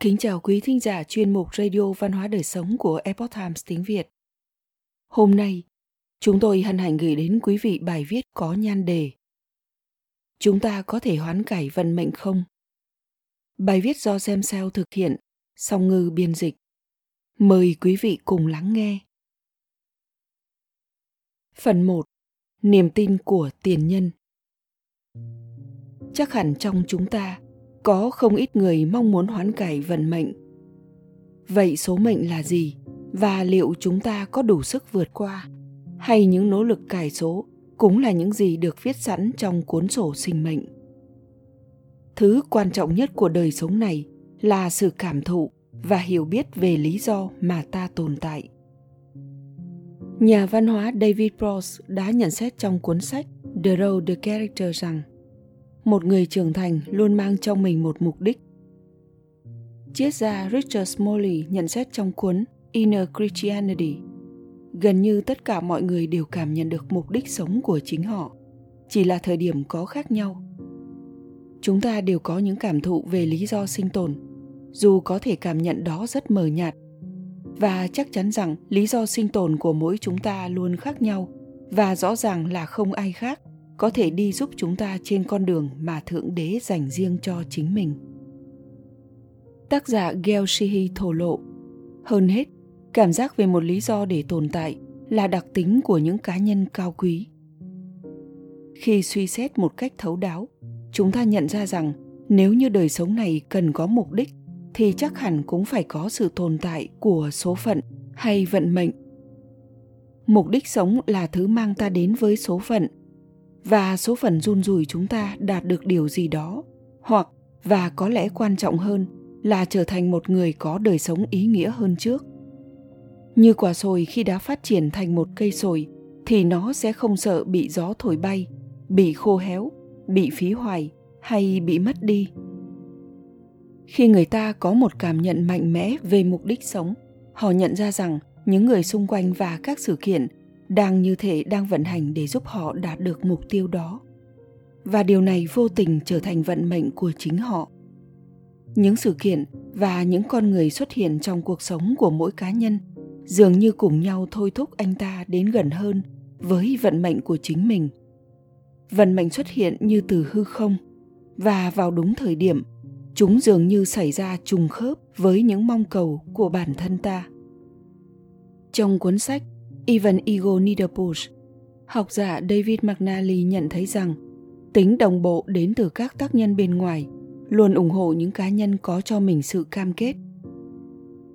Kính chào quý thính giả chuyên mục Radio Văn hóa Đời Sống của Epoch Times tiếng Việt. Hôm nay, chúng tôi hân hạnh gửi đến quý vị bài viết có nhan đề Chúng ta có thể hoán cải vận mệnh không? Bài viết do Xem Sao thực hiện, song ngư biên dịch. Mời quý vị cùng lắng nghe. Phần 1. Niềm tin của tiền nhân Chắc hẳn trong chúng ta có không ít người mong muốn hoán cải vận mệnh. Vậy số mệnh là gì? Và liệu chúng ta có đủ sức vượt qua? Hay những nỗ lực cải số cũng là những gì được viết sẵn trong cuốn sổ sinh mệnh? Thứ quan trọng nhất của đời sống này là sự cảm thụ và hiểu biết về lý do mà ta tồn tại. Nhà văn hóa david Pross đã nhận xét trong cuốn sách the road the character rằng một người trưởng thành luôn mang trong mình một mục đích. Triết gia Richard Smalley nhận xét trong cuốn Inner Christianity, gần như tất cả mọi người đều cảm nhận được mục đích sống của chính họ, chỉ là thời điểm có khác nhau. Chúng ta đều có những cảm thụ về lý do sinh tồn, dù có thể cảm nhận đó rất mờ nhạt, và chắc chắn rằng lý do sinh tồn của mỗi chúng ta luôn khác nhau và rõ ràng là không ai khác có thể đi giúp chúng ta trên con đường mà Thượng Đế dành riêng cho chính mình. Tác giả Gel Shihi thổ lộ, hơn hết, cảm giác về một lý do để tồn tại là đặc tính của những cá nhân cao quý. Khi suy xét một cách thấu đáo, chúng ta nhận ra rằng nếu như đời sống này cần có mục đích thì chắc hẳn cũng phải có sự tồn tại của số phận hay vận mệnh. Mục đích sống là thứ mang ta đến với số phận và số phận run rủi chúng ta đạt được điều gì đó. Hoặc, và có lẽ quan trọng hơn, là trở thành một người có đời sống ý nghĩa hơn trước. Như quả sồi khi đã phát triển thành một cây sồi, thì nó sẽ không sợ bị gió thổi bay, bị khô héo, bị phí hoài, hay bị mất đi. Khi người ta có một cảm nhận mạnh mẽ về mục đích sống, họ nhận ra rằng những người xung quanh và các sự kiện đang như thể đang vận hành để giúp họ đạt được mục tiêu đó. Và điều này vô tình trở thành vận mệnh của chính họ. Những sự kiện và những con người xuất hiện trong cuộc sống của mỗi cá nhân dường như cùng nhau thôi thúc anh ta đến gần hơn với vận mệnh của chính mình. Vận mệnh xuất hiện như từ hư không và vào đúng thời điểm, chúng dường như xảy ra trùng khớp với những mong cầu của bản thân ta. Trong cuốn sách Ivan Igor Niederbusch, học giả David McNally nhận thấy rằng tính đồng bộ đến từ các tác nhân bên ngoài luôn ủng hộ những cá nhân có cho mình sự cam kết.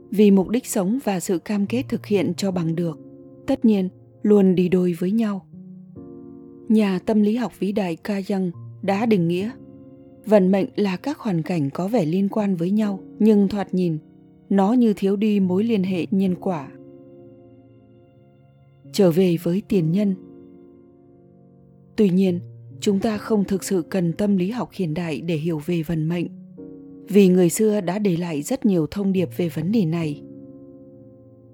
Vì mục đích sống và sự cam kết thực hiện cho bằng được, tất nhiên luôn đi đôi với nhau. Nhà tâm lý học vĩ đại ca Young đã định nghĩa vận mệnh là các hoàn cảnh có vẻ liên quan với nhau nhưng thoạt nhìn nó như thiếu đi mối liên hệ nhân quả trở về với tiền nhân. Tuy nhiên, chúng ta không thực sự cần tâm lý học hiện đại để hiểu về vận mệnh, vì người xưa đã để lại rất nhiều thông điệp về vấn đề này.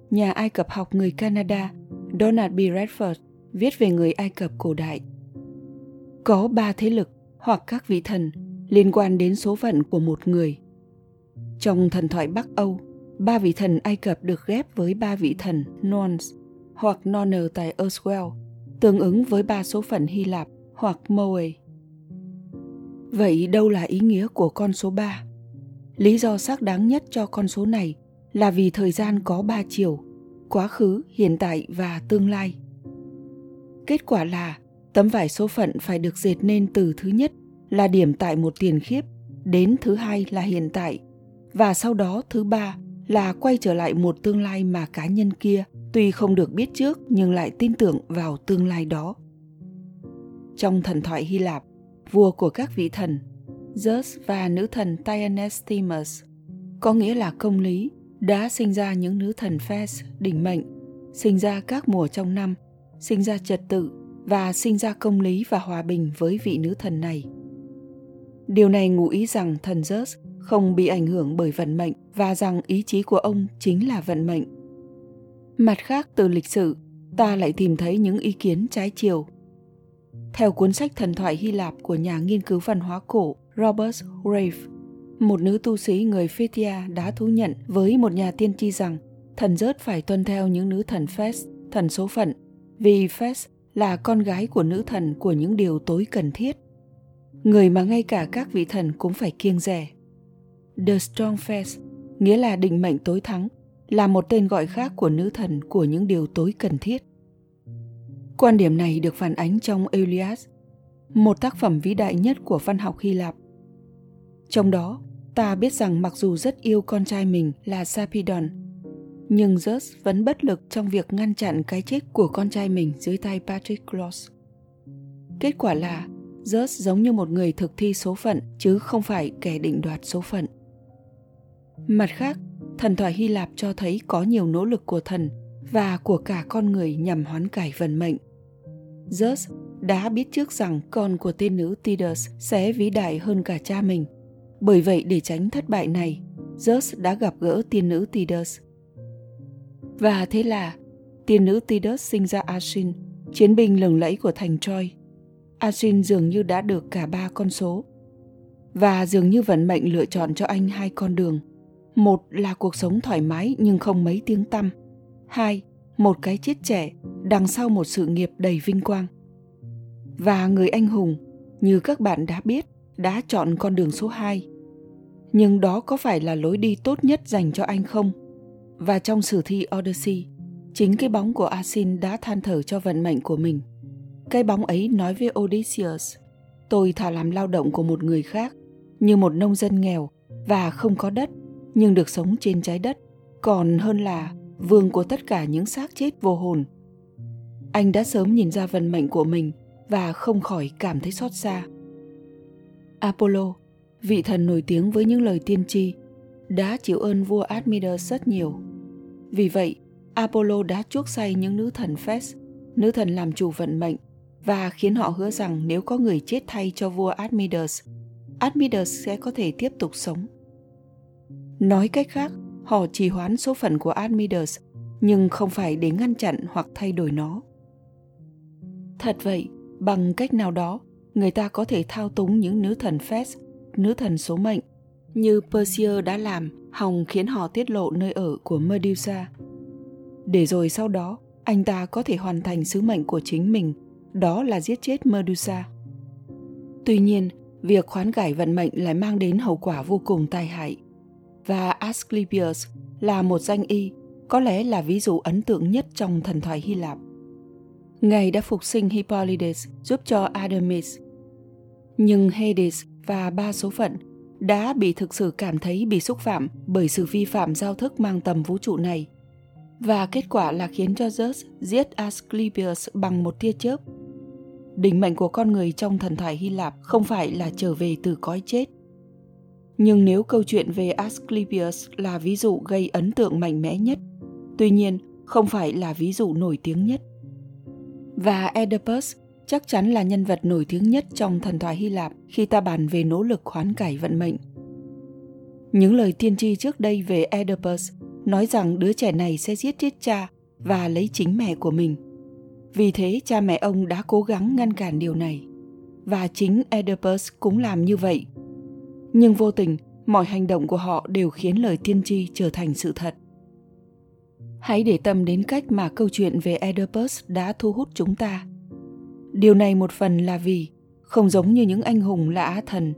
Nhà ai cập học người canada, donald b. Redford, viết về người ai cập cổ đại. Có ba thế lực hoặc các vị thần liên quan đến số phận của một người. Trong thần thoại bắc âu, ba vị thần ai cập được ghép với ba vị thần norns hoặc Nonner tại Oswell, tương ứng với ba số phận Hy Lạp hoặc Moe. Vậy đâu là ý nghĩa của con số 3? Lý do xác đáng nhất cho con số này là vì thời gian có ba chiều, quá khứ, hiện tại và tương lai. Kết quả là tấm vải số phận phải được dệt nên từ thứ nhất là điểm tại một tiền khiếp đến thứ hai là hiện tại và sau đó thứ ba là quay trở lại một tương lai mà cá nhân kia tuy không được biết trước nhưng lại tin tưởng vào tương lai đó. Trong thần thoại hy lạp, vua của các vị thần, zeus và nữ thần Tianestimus có nghĩa là công lý, đã sinh ra những nữ thần Phes, đỉnh mệnh, sinh ra các mùa trong năm, sinh ra trật tự và sinh ra công lý và hòa bình với vị nữ thần này. Điều này ngụ ý rằng thần Zeus không bị ảnh hưởng bởi vận mệnh và rằng ý chí của ông chính là vận mệnh Mặt khác từ lịch sử, ta lại tìm thấy những ý kiến trái chiều. Theo cuốn sách thần thoại Hy Lạp của nhà nghiên cứu văn hóa cổ Robert Graves, một nữ tu sĩ người Phithia đã thú nhận với một nhà tiên tri rằng thần rớt phải tuân theo những nữ thần Phés, thần số phận, vì Phés là con gái của nữ thần của những điều tối cần thiết. Người mà ngay cả các vị thần cũng phải kiêng rẻ. The Strong Face, nghĩa là định mệnh tối thắng, là một tên gọi khác của nữ thần của những điều tối cần thiết. Quan điểm này được phản ánh trong *Elias*, một tác phẩm vĩ đại nhất của văn học Hy Lạp. Trong đó, ta biết rằng mặc dù rất yêu con trai mình là Sapidon, nhưng Zeus vẫn bất lực trong việc ngăn chặn cái chết của con trai mình dưới tay Patrick Patroclus. Kết quả là Zeus giống như một người thực thi số phận chứ không phải kẻ định đoạt số phận. Mặt khác, thần thoại Hy Lạp cho thấy có nhiều nỗ lực của thần và của cả con người nhằm hoán cải vận mệnh. Zeus đã biết trước rằng con của tiên nữ Tidus sẽ vĩ đại hơn cả cha mình. Bởi vậy để tránh thất bại này, Zeus đã gặp gỡ tiên nữ Tidus. Và thế là, tiên nữ Tidus sinh ra Asin, chiến binh lừng lẫy của thành Troy. Asin dường như đã được cả ba con số. Và dường như vận mệnh lựa chọn cho anh hai con đường. Một là cuộc sống thoải mái nhưng không mấy tiếng tăm. Hai, một cái chết trẻ đằng sau một sự nghiệp đầy vinh quang. Và người anh hùng, như các bạn đã biết, đã chọn con đường số 2. Nhưng đó có phải là lối đi tốt nhất dành cho anh không? Và trong sử thi Odyssey, chính cái bóng của Asin đã than thở cho vận mệnh của mình. Cái bóng ấy nói với Odysseus, tôi thà làm lao động của một người khác, như một nông dân nghèo và không có đất, nhưng được sống trên trái đất, còn hơn là vương của tất cả những xác chết vô hồn. Anh đã sớm nhìn ra vận mệnh của mình và không khỏi cảm thấy xót xa. Apollo, vị thần nổi tiếng với những lời tiên tri, đã chịu ơn vua Admetus rất nhiều. Vì vậy, Apollo đã chuốc say những nữ thần Phes, nữ thần làm chủ vận mệnh, và khiến họ hứa rằng nếu có người chết thay cho vua Admetus, Admetus sẽ có thể tiếp tục sống. Nói cách khác, họ trì hoãn số phận của Admetus, nhưng không phải để ngăn chặn hoặc thay đổi nó. Thật vậy, bằng cách nào đó, người ta có thể thao túng những nữ thần Phés, nữ thần số mệnh, như Perseus đã làm, hòng khiến họ tiết lộ nơi ở của Medusa. Để rồi sau đó, anh ta có thể hoàn thành sứ mệnh của chính mình, đó là giết chết Medusa. Tuy nhiên, việc khoán cải vận mệnh lại mang đến hậu quả vô cùng tai hại. Và Asclepius là một danh y, có lẽ là ví dụ ấn tượng nhất trong thần thoại Hy Lạp. Ngài đã phục sinh Hippolytus giúp cho Artemis. Nhưng Hades và ba số phận đã bị thực sự cảm thấy bị xúc phạm bởi sự vi phạm giao thức mang tầm vũ trụ này. Và kết quả là khiến cho Zeus giết Asclepius bằng một tia chớp. Đỉnh mệnh của con người trong thần thoại Hy Lạp không phải là trở về từ cõi chết. Nhưng nếu câu chuyện về Asclepius là ví dụ gây ấn tượng mạnh mẽ nhất, tuy nhiên không phải là ví dụ nổi tiếng nhất. Và Oedipus chắc chắn là nhân vật nổi tiếng nhất trong thần thoại Hy Lạp khi ta bàn về nỗ lực hoán cải vận mệnh. Những lời tiên tri trước đây về Oedipus nói rằng đứa trẻ này sẽ giết chết cha và lấy chính mẹ của mình. Vì thế cha mẹ ông đã cố gắng ngăn cản điều này. Và chính Oedipus cũng làm như vậy. Nhưng vô tình, mọi hành động của họ đều khiến lời tiên tri trở thành sự thật. Hãy để tâm đến cách mà câu chuyện về Oedipus đã thu hút chúng ta. Điều này một phần là vì không giống như những anh hùng là á thần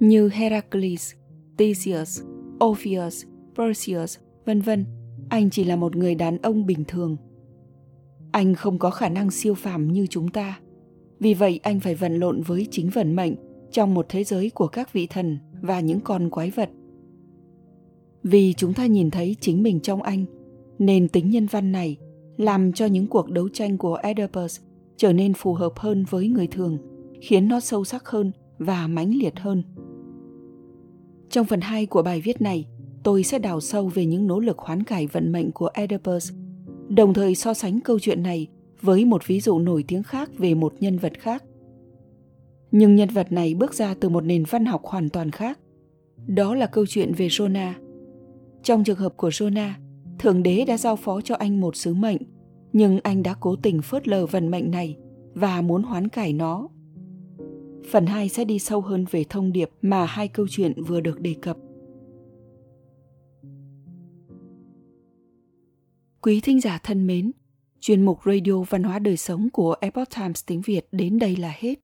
như Heracles, Theseus, Orpheus, Perseus, vân vân, anh chỉ là một người đàn ông bình thường. Anh không có khả năng siêu phàm như chúng ta. Vì vậy anh phải vận lộn với chính vận mệnh trong một thế giới của các vị thần và những con quái vật. Vì chúng ta nhìn thấy chính mình trong anh nên tính nhân văn này làm cho những cuộc đấu tranh của Oedipus trở nên phù hợp hơn với người thường, khiến nó sâu sắc hơn và mãnh liệt hơn. Trong phần 2 của bài viết này, tôi sẽ đào sâu về những nỗ lực hoán cải vận mệnh của Oedipus, đồng thời so sánh câu chuyện này với một ví dụ nổi tiếng khác về một nhân vật khác nhưng nhân vật này bước ra từ một nền văn học hoàn toàn khác. Đó là câu chuyện về Jonah. Trong trường hợp của Jonah, Thượng Đế đã giao phó cho anh một sứ mệnh, nhưng anh đã cố tình phớt lờ vận mệnh này và muốn hoán cải nó. Phần 2 sẽ đi sâu hơn về thông điệp mà hai câu chuyện vừa được đề cập. Quý thính giả thân mến, chuyên mục Radio Văn hóa Đời Sống của Epoch Times tiếng Việt đến đây là hết.